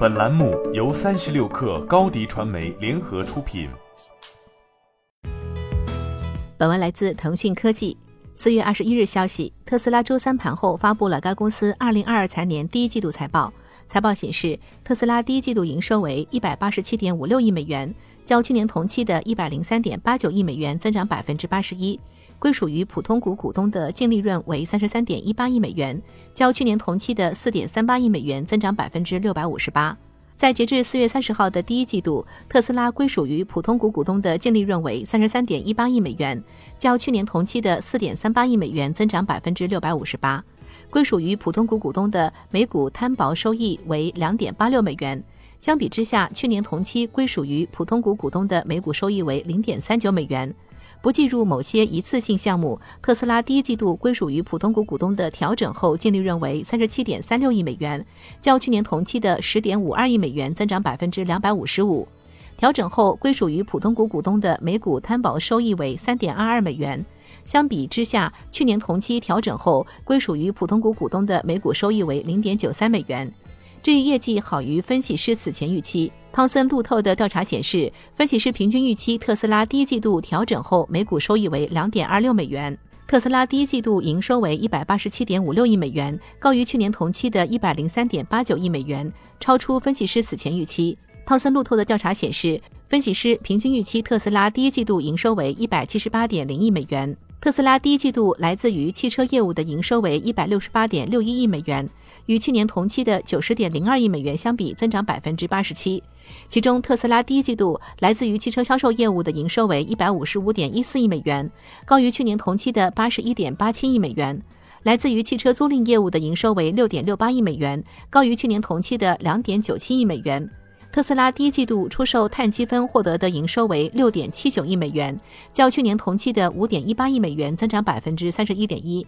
本栏目由三十六氪高低传媒联合出品。本文来自腾讯科技。四月二十一日消息，特斯拉周三盘后发布了该公司二零二二财年第一季度财报。财报显示，特斯拉第一季度营收为一百八十七点五六亿美元，较去年同期的一百零三点八九亿美元增长百分之八十一。归属于普通股股东的净利润为三十三点一八亿美元，较去年同期的四点三八亿美元增长百分之六百五十八。在截至四月三十号的第一季度，特斯拉归属于普通股股东的净利润为三十三点一八亿美元，较去年同期的四点三八亿美元增长百分之六百五十八。归属于普通股股东的每股摊薄收益为两点八六美元，相比之下，去年同期归属于普通股股东的每股收益为零点三九美元。不计入某些一次性项目，特斯拉第一季度归属于普通股股东的调整后净利润为三十七点三六亿美元，较去年同期的十点五二亿美元增长百分之两百五十五。调整后归属于普通股股东的每股摊薄收益为三点二二美元，相比之下，去年同期调整后归属于普通股股东的每股收益为零点九三美元。这一业绩好于分析师此前预期。汤森路透的调查显示，分析师平均预期特斯拉第一季度调整后每股收益为两点二六美元。特斯拉第一季度营收为一百八十七点五六亿美元，高于去年同期的一百零三点八九亿美元，超出分析师此前预期。汤森路透的调查显示，分析师平均预期特斯拉第一季度营收为一百七十八点零亿美元。特斯拉第一季度来自于汽车业务的营收为一百六十八点六一亿美元。与去年同期的九十点零二亿美元相比，增长百分之八十七。其中，特斯拉第一季度来自于汽车销售业务的营收为一百五十五点一四亿美元，高于去年同期的八十一点八七亿美元；来自于汽车租赁业务的营收为六点六八亿美元，高于去年同期的两点九七亿美元。特斯拉第一季度出售碳积分获得的营收为六点七九亿美元，较去年同期的五点一八亿美元增长百分之三十一点一。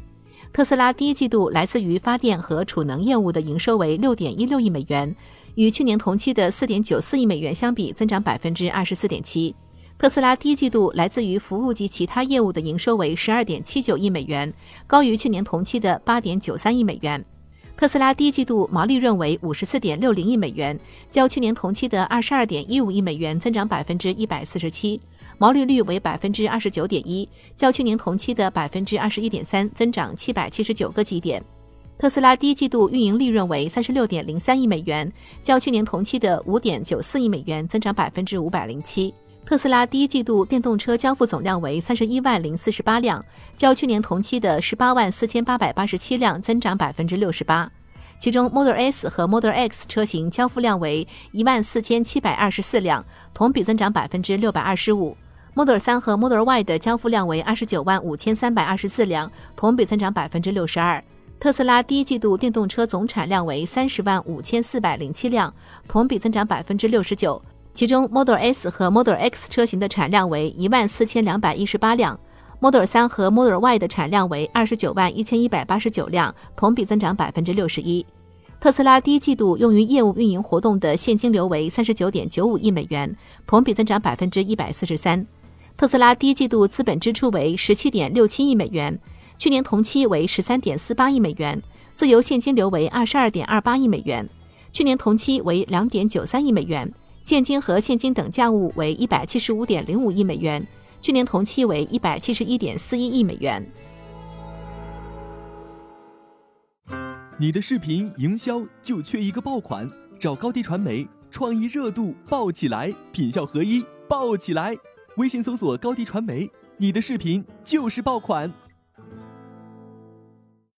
特斯拉第一季度来自于发电和储能业务的营收为六点一六亿美元，与去年同期的四点九四亿美元相比，增长百分之二十四点七。特斯拉第一季度来自于服务及其他业务的营收为十二点七九亿美元，高于去年同期的八点九三亿美元。特斯拉第一季度毛利润为五十四点六零亿美元，较去年同期的二十二点一五亿美元增长百分之一百四十七。毛利率为百分之二十九点一，较去年同期的百分之二十一点三增长七百七十九个基点。特斯拉第一季度运营利润为三十六点零三亿美元，较去年同期的五点九四亿美元增长百分之五百零七。特斯拉第一季度电动车交付总量为三十一万零四十八辆，较去年同期的十八万四千八百八十七辆增长百分之六十八。其中，Model S 和 Model X 车型交付量为一万四千七百二十四辆，同比增长百分之六百二十五。Model 3和 Model Y 的交付量为二十九万五千三百二十四辆，同比增长百分之六十二。特斯拉第一季度电动车总产量为三十万五千四百零七辆，同比增长百分之六十九。其中，Model S 和 Model X 车型的产量为一万四千两百一十八辆，Model 3和 Model Y 的产量为二十九万一千一百八十九辆，同比增长百分之六十一。特斯拉第一季度用于业务运营活动的现金流为三十九点九五亿美元，同比增长百分之一百四十三。特斯拉第一季度资本支出为十七点六七亿美元，去年同期为十三点四八亿美元；自由现金流为二十二点二八亿美元，去年同期为两点九三亿美元；现金和现金等价物为一百七十五点零五亿美元，去年同期为一百七十一点四一亿美元。你的视频营销就缺一个爆款，找高低传媒，创意热度爆起来，品效合一爆起来。微信搜索高低传媒，你的视频就是爆款。